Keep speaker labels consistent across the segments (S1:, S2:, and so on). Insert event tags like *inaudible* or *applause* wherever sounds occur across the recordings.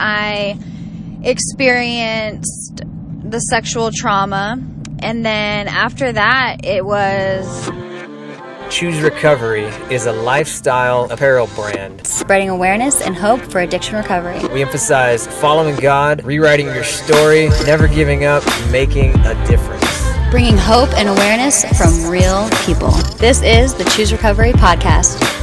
S1: I experienced the sexual trauma. And then after that, it was
S2: Choose Recovery is a lifestyle apparel brand.
S3: spreading awareness and hope for addiction recovery.
S2: We emphasize following God, rewriting your story, never giving up, making a difference.
S3: Bringing hope and awareness from real people. This is the Choose Recovery podcast.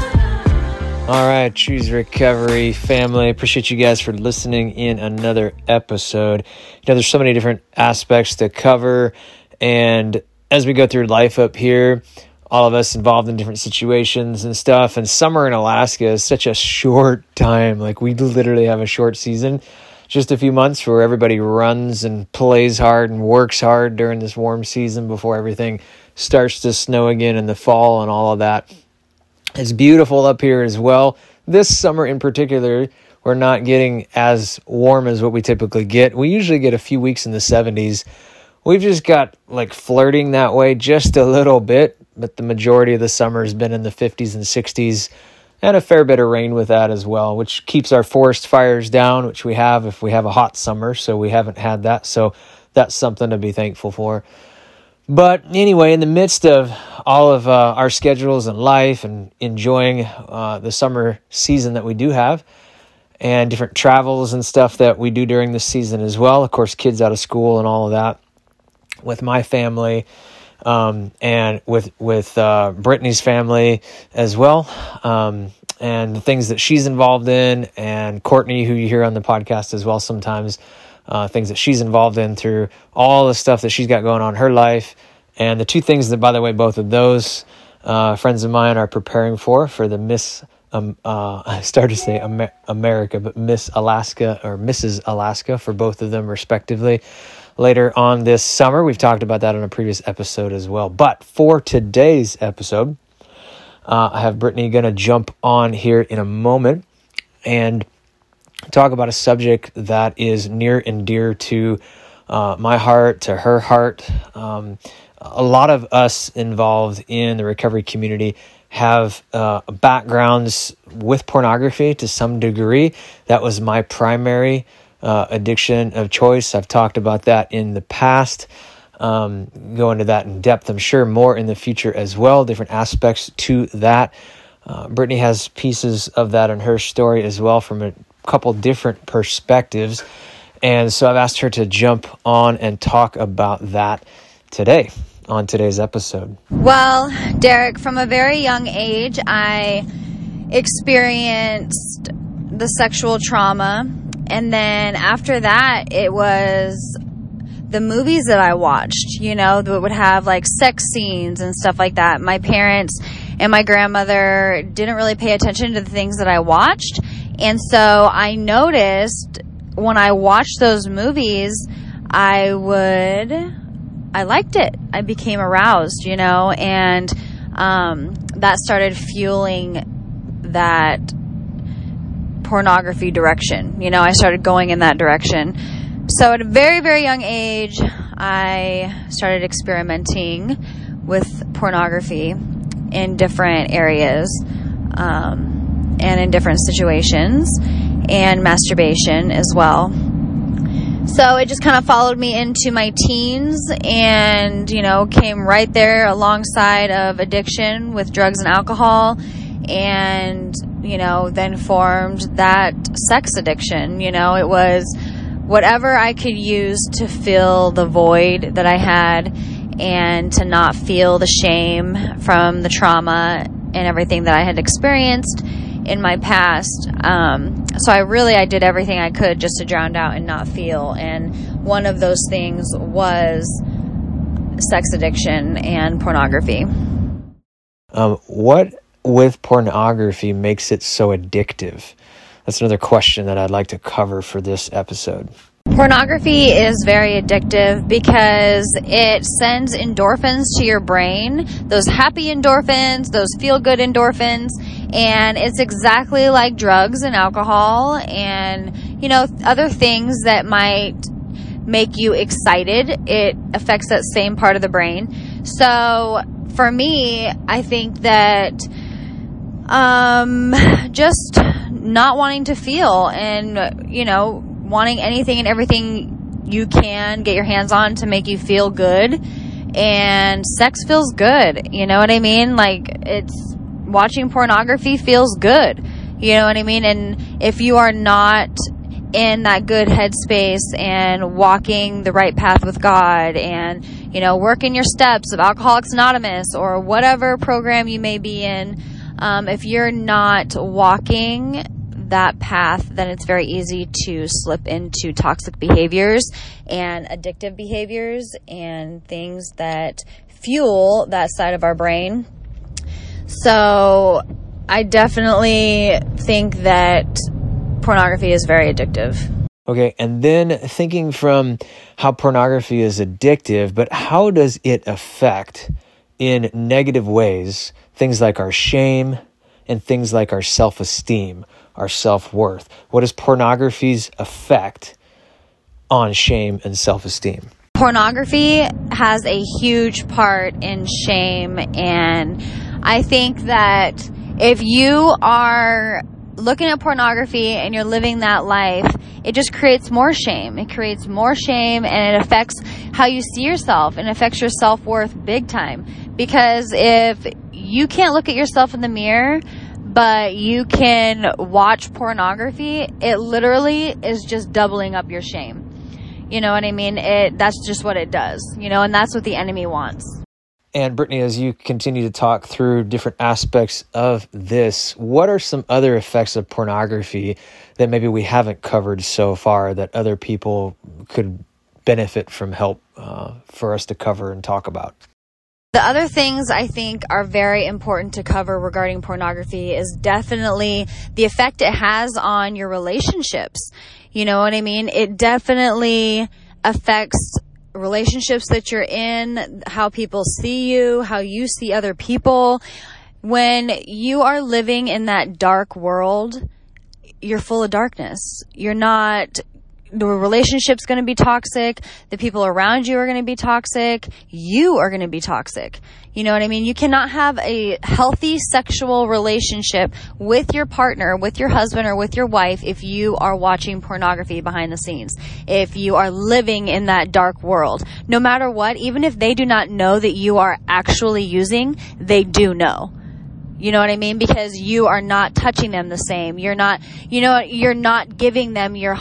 S2: All right, Choose Recovery family. Appreciate you guys for listening in another episode. You know, there's so many different aspects to cover. And as we go through life up here, all of us involved in different situations and stuff. And summer in Alaska is such a short *laughs* time. Like, we literally have a short season, just a few months where everybody runs and plays hard and works hard during this warm season before everything starts to snow again in the fall and all of that. It's beautiful up here as well. This summer in particular, we're not getting as warm as what we typically get. We usually get a few weeks in the 70s. We've just got like flirting that way just a little bit, but the majority of the summer has been in the 50s and 60s and a fair bit of rain with that as well, which keeps our forest fires down, which we have if we have a hot summer. So we haven't had that. So that's something to be thankful for. But anyway, in the midst of all of uh, our schedules and life and enjoying uh, the summer season that we do have, and different travels and stuff that we do during the season as well, of course, kids out of school and all of that, with my family um, and with with uh, Brittany's family as well, um, and the things that she's involved in, and Courtney, who you hear on the podcast as well sometimes, uh, things that she's involved in through all the stuff that she's got going on in her life, and the two things that, by the way, both of those uh, friends of mine are preparing for for the Miss. Um, uh, *laughs* I started to say Amer- America, but Miss Alaska or Mrs. Alaska for both of them, respectively later on this summer. We've talked about that on a previous episode as well. But for today's episode, uh, I have Brittany going to jump on here in a moment and talk about a subject that is near and dear to uh, my heart, to her heart. Um, a lot of us involved in the recovery community have uh, backgrounds with pornography to some degree. That was my primary uh, addiction of choice. I've talked about that in the past. Um, go into that in depth, I'm sure, more in the future as well, different aspects to that. Uh, Brittany has pieces of that in her story as well from a couple different perspectives. And so I've asked her to jump on and talk about that today on today's episode.
S1: Well, Derek, from a very young age, I experienced the sexual trauma. And then after that, it was the movies that I watched, you know, that would have like sex scenes and stuff like that. My parents and my grandmother didn't really pay attention to the things that I watched. And so I noticed when I watched those movies, I would, I liked it. I became aroused, you know, and um, that started fueling that pornography direction. You know, I started going in that direction. So at a very, very young age, I started experimenting with pornography in different areas um, and in different situations, and masturbation as well. So it just kind of followed me into my teens and, you know, came right there alongside of addiction with drugs and alcohol and you know then formed that sex addiction you know it was whatever i could use to fill the void that i had and to not feel the shame from the trauma and everything that i had experienced in my past um, so i really i did everything i could just to drown out and not feel and one of those things was sex addiction and pornography
S2: um, what with pornography makes it so addictive? That's another question that I'd like to cover for this episode.
S1: Pornography is very addictive because it sends endorphins to your brain, those happy endorphins, those feel good endorphins, and it's exactly like drugs and alcohol and, you know, other things that might make you excited. It affects that same part of the brain. So, for me, I think that um, just not wanting to feel and, you know, wanting anything and everything you can get your hands on to make you feel good. And sex feels good. You know what I mean? Like, it's watching pornography feels good. You know what I mean? And if you are not in that good headspace and walking the right path with God and, you know, working your steps of Alcoholics Anonymous or whatever program you may be in, um, if you're not walking that path, then it's very easy to slip into toxic behaviors and addictive behaviors and things that fuel that side of our brain. So I definitely think that pornography is very addictive.
S2: Okay, and then thinking from how pornography is addictive, but how does it affect in negative ways things like our shame and things like our self esteem, our self worth? What is pornography's effect on shame and self esteem?
S1: Pornography has a huge part in shame, and I think that if you are looking at pornography and you're living that life, it just creates more shame. It creates more shame and it affects how you see yourself and affects your self worth big time. Because if you can't look at yourself in the mirror, but you can watch pornography, it literally is just doubling up your shame. You know what I mean? It that's just what it does. You know, and that's what the enemy wants.
S2: And Brittany, as you continue to talk through different aspects of this, what are some other effects of pornography that maybe we haven't covered so far that other people could benefit from help uh, for us to cover and talk about?
S1: The other things I think are very important to cover regarding pornography is definitely the effect it has on your relationships. You know what I mean? It definitely affects relationships that you're in, how people see you, how you see other people. When you are living in that dark world, you're full of darkness. You're not the relationship's going to be toxic. The people around you are going to be toxic. You are going to be toxic. You know what I mean? You cannot have a healthy sexual relationship with your partner, with your husband, or with your wife if you are watching pornography behind the scenes. If you are living in that dark world. No matter what, even if they do not know that you are actually using, they do know. You know what I mean? Because you are not touching them the same. You're not, you know, you're not giving them your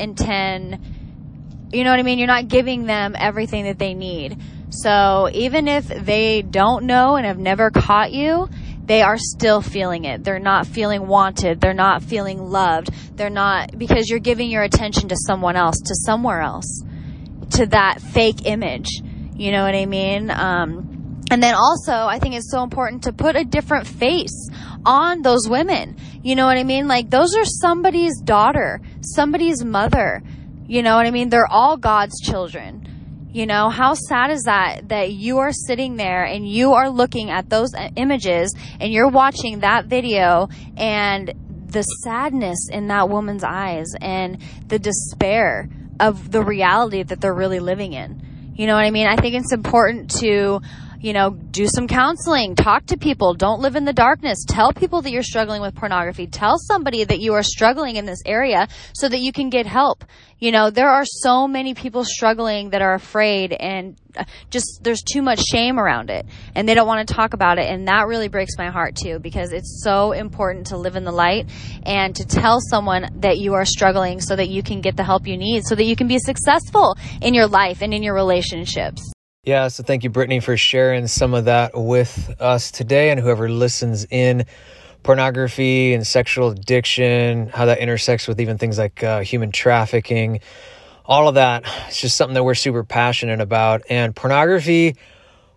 S1: 110, you know what I mean? You're not giving them everything that they need. So even if they don't know and have never caught you, they are still feeling it. They're not feeling wanted. They're not feeling loved. They're not, because you're giving your attention to someone else, to somewhere else, to that fake image. You know what I mean? Um, and then also, I think it's so important to put a different face on those women. You know what I mean? Like, those are somebody's daughter, somebody's mother. You know what I mean? They're all God's children. You know, how sad is that that you are sitting there and you are looking at those images and you're watching that video and the sadness in that woman's eyes and the despair of the reality that they're really living in. You know what I mean? I think it's important to you know, do some counseling, talk to people, don't live in the darkness, tell people that you're struggling with pornography, tell somebody that you are struggling in this area so that you can get help. You know, there are so many people struggling that are afraid and uh, just there's too much shame around it and they don't want to talk about it and that really breaks my heart too because it's so important to live in the light and to tell someone that you are struggling so that you can get the help you need so that you can be successful in your life and in your relationships.
S2: Yeah, so thank you, Brittany, for sharing some of that with us today and whoever listens in. Pornography and sexual addiction, how that intersects with even things like uh, human trafficking, all of that. It's just something that we're super passionate about. And pornography,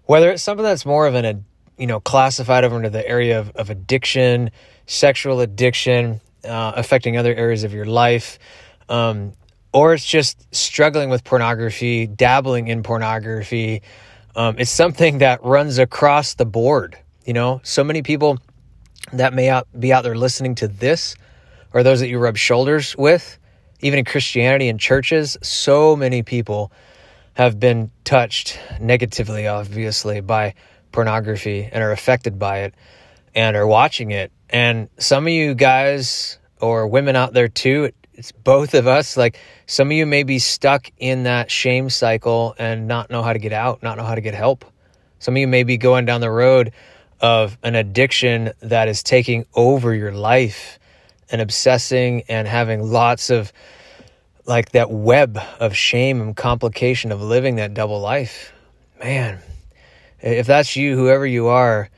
S2: whether it's something that's more of an, you know, classified over into the area of, of addiction, sexual addiction, uh, affecting other areas of your life, um, or it's just struggling with pornography, dabbling in pornography. Um, it's something that runs across the board. You know, so many people that may out, be out there listening to this, or those that you rub shoulders with, even in Christianity and churches, so many people have been touched negatively, obviously, by pornography and are affected by it. and are watching it. And some of you guys or women out there too, it's both of us. Like some of you may be stuck in that shame cycle and not know how to get out, not know how to get help. Some of you may be going down the road of an addiction that is taking over your life and obsessing and having lots of like that web of shame and complication of living that double life. Man, if that's you, whoever you are,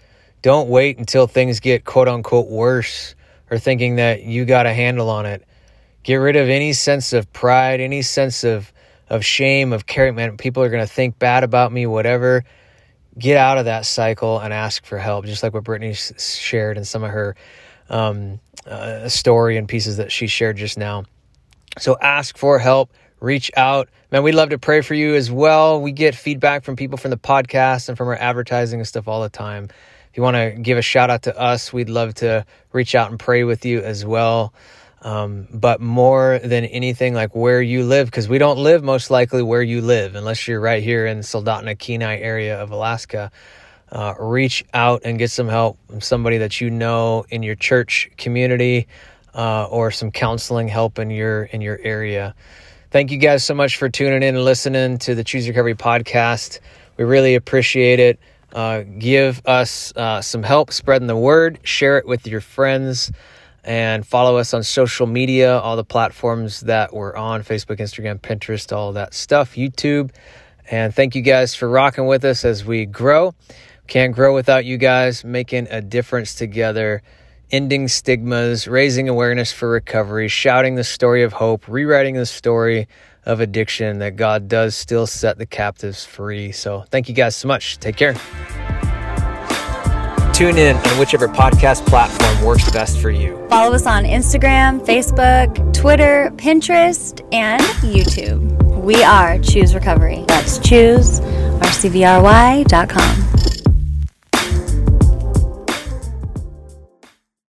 S2: don't wait until things get quote unquote worse or thinking that you got a handle on it. Get rid of any sense of pride, any sense of, of shame, of caring. Man, people are going to think bad about me, whatever get out of that cycle and ask for help, just like what Brittany shared in some of her um, uh, story and pieces that she shared just now. So ask for help, reach out. Man, we'd love to pray for you as well. We get feedback from people from the podcast and from our advertising and stuff all the time. If you want to give a shout out to us, we'd love to reach out and pray with you as well. Um, but more than anything, like where you live, because we don't live most likely where you live, unless you're right here in Soldotna Kenai area of Alaska. Uh, reach out and get some help from somebody that you know in your church community, uh, or some counseling help in your in your area. Thank you guys so much for tuning in and listening to the Choose Recovery podcast. We really appreciate it. Uh, give us uh, some help spreading the word. Share it with your friends and follow us on social media, all the platforms that we're on Facebook, Instagram, Pinterest, all that stuff, YouTube. And thank you guys for rocking with us as we grow. Can't grow without you guys making a difference together, ending stigmas, raising awareness for recovery, shouting the story of hope, rewriting the story of addiction that God does still set the captives free. So thank you guys so much. Take care. Tune in on whichever podcast platform works best for you.
S3: Follow us on Instagram, Facebook, Twitter, Pinterest, and YouTube. We are Choose Recovery. That's choose, rcvry.com.